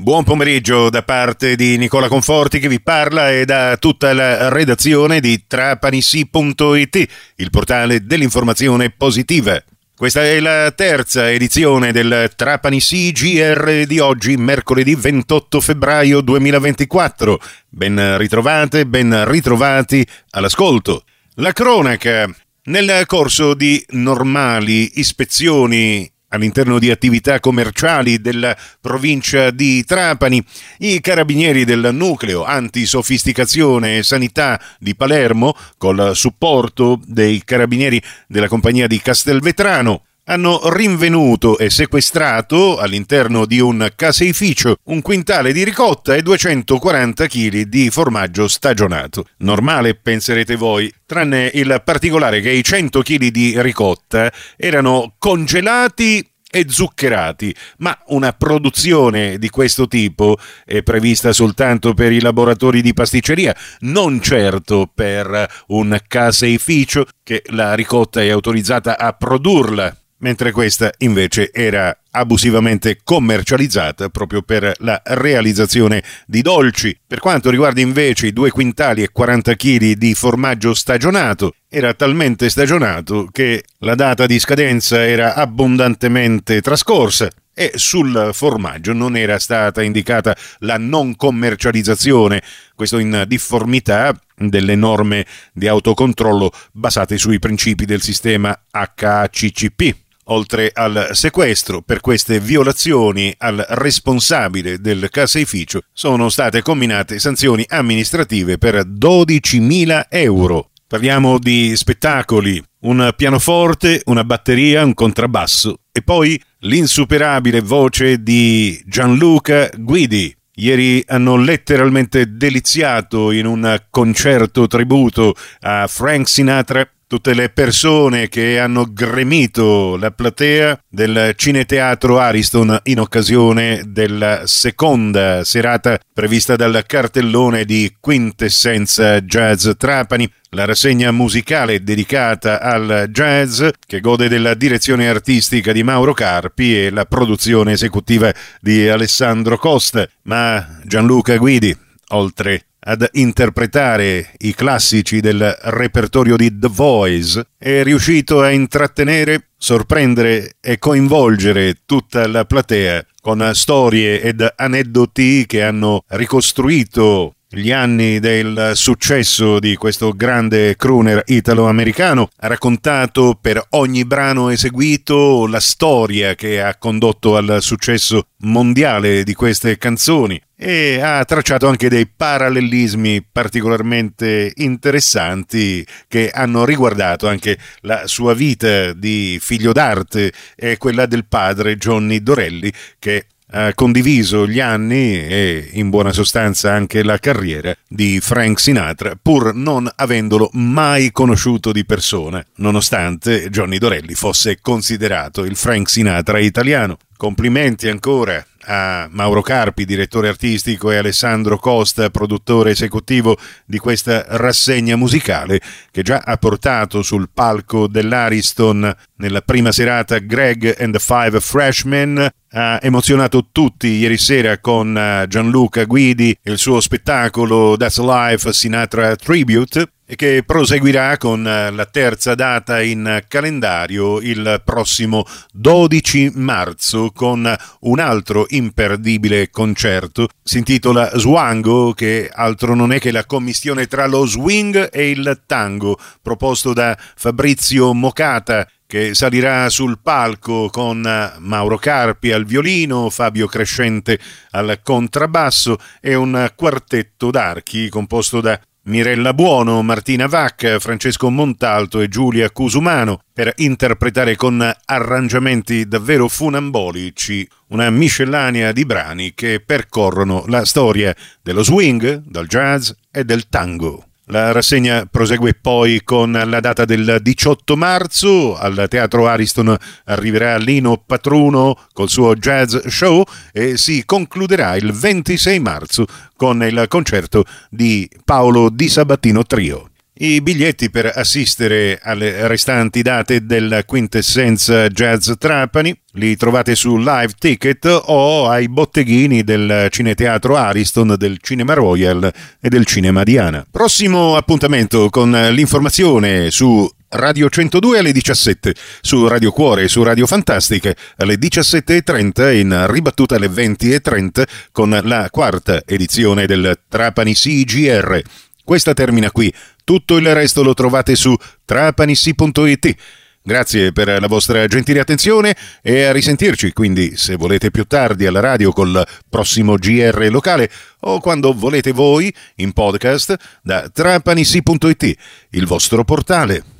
Buon pomeriggio da parte di Nicola Conforti che vi parla e da tutta la redazione di trapanissi.it, il portale dell'informazione positiva. Questa è la terza edizione del Trapani CGR di oggi, mercoledì 28 febbraio 2024. Ben ritrovate, ben ritrovati all'ascolto. La cronaca. Nel corso di normali ispezioni all'interno di attività commerciali della provincia di Trapani, i carabinieri del nucleo antisofisticazione e sanità di Palermo, col supporto dei carabinieri della compagnia di Castelvetrano, hanno rinvenuto e sequestrato all'interno di un caseificio un quintale di ricotta e 240 kg di formaggio stagionato. Normale, penserete voi, tranne il particolare che i 100 kg di ricotta erano congelati e zuccherati, ma una produzione di questo tipo è prevista soltanto per i laboratori di pasticceria, non certo per un caseificio che la ricotta è autorizzata a produrla mentre questa invece era abusivamente commercializzata proprio per la realizzazione di dolci. Per quanto riguarda invece i due quintali e 40 kg di formaggio stagionato, era talmente stagionato che la data di scadenza era abbondantemente trascorsa e sul formaggio non era stata indicata la non commercializzazione, questo in difformità delle norme di autocontrollo basate sui principi del sistema HACCP. Oltre al sequestro per queste violazioni al responsabile del caseificio sono state combinate sanzioni amministrative per 12.000 euro. Parliamo di spettacoli, un pianoforte, una batteria, un contrabbasso e poi l'insuperabile voce di Gianluca Guidi. Ieri hanno letteralmente deliziato in un concerto tributo a Frank Sinatra tutte le persone che hanno gremito la platea del Cineteatro Ariston in occasione della seconda serata prevista dal cartellone di Quintessenza Jazz Trapani, la rassegna musicale dedicata al jazz che gode della direzione artistica di Mauro Carpi e la produzione esecutiva di Alessandro Costa, ma Gianluca Guidi, oltre ad interpretare i classici del repertorio di The Voice, è riuscito a intrattenere, sorprendere e coinvolgere tutta la platea con storie ed aneddoti che hanno ricostruito gli anni del successo di questo grande crooner italo-americano, ha raccontato per ogni brano eseguito la storia che ha condotto al successo mondiale di queste canzoni e ha tracciato anche dei parallelismi particolarmente interessanti che hanno riguardato anche la sua vita di figlio d'arte e quella del padre Johnny Dorelli che ha condiviso gli anni e in buona sostanza anche la carriera di Frank Sinatra pur non avendolo mai conosciuto di persona, nonostante Johnny Dorelli fosse considerato il Frank Sinatra italiano. Complimenti ancora a Mauro Carpi, direttore artistico, e Alessandro Costa, produttore esecutivo di questa rassegna musicale, che già ha portato sul palco dell'Ariston nella prima serata Greg and the Five Freshmen, ha emozionato tutti ieri sera con eh, Gianluca Guidi e il suo spettacolo That's Life Sinatra Tribute e che proseguirà con eh, la terza data in calendario il prossimo 12 marzo con un altro imperdibile concerto. Si intitola Swango, che altro non è che la commistione tra lo swing e il tango, proposto da Fabrizio Mocata che salirà sul palco con Mauro Carpi al violino, Fabio Crescente al contrabbasso e un quartetto d'archi composto da Mirella Buono, Martina Vac, Francesco Montalto e Giulia Cusumano per interpretare con arrangiamenti davvero funambolici una miscellanea di brani che percorrono la storia dello swing, del jazz e del tango. La rassegna prosegue poi con la data del 18 marzo. Al Teatro Ariston arriverà Lino Patruno col suo jazz show e si concluderà il 26 marzo con il concerto di Paolo Di Sabattino Trio. I biglietti per assistere alle restanti date del Quintessenza Jazz Trapani li trovate su Live Ticket o ai botteghini del Cineteatro Ariston, del Cinema Royal e del Cinema Diana. Prossimo appuntamento con l'informazione su Radio 102 alle 17, su Radio Cuore e su Radio Fantastiche alle 17.30 in ribattuta alle 20.30 con la quarta edizione del Trapani CGR. Questa termina qui, tutto il resto lo trovate su trapanissi.it. Grazie per la vostra gentile attenzione e a risentirci, quindi se volete più tardi alla radio col prossimo GR locale o quando volete voi in podcast da trapanissi.it, il vostro portale.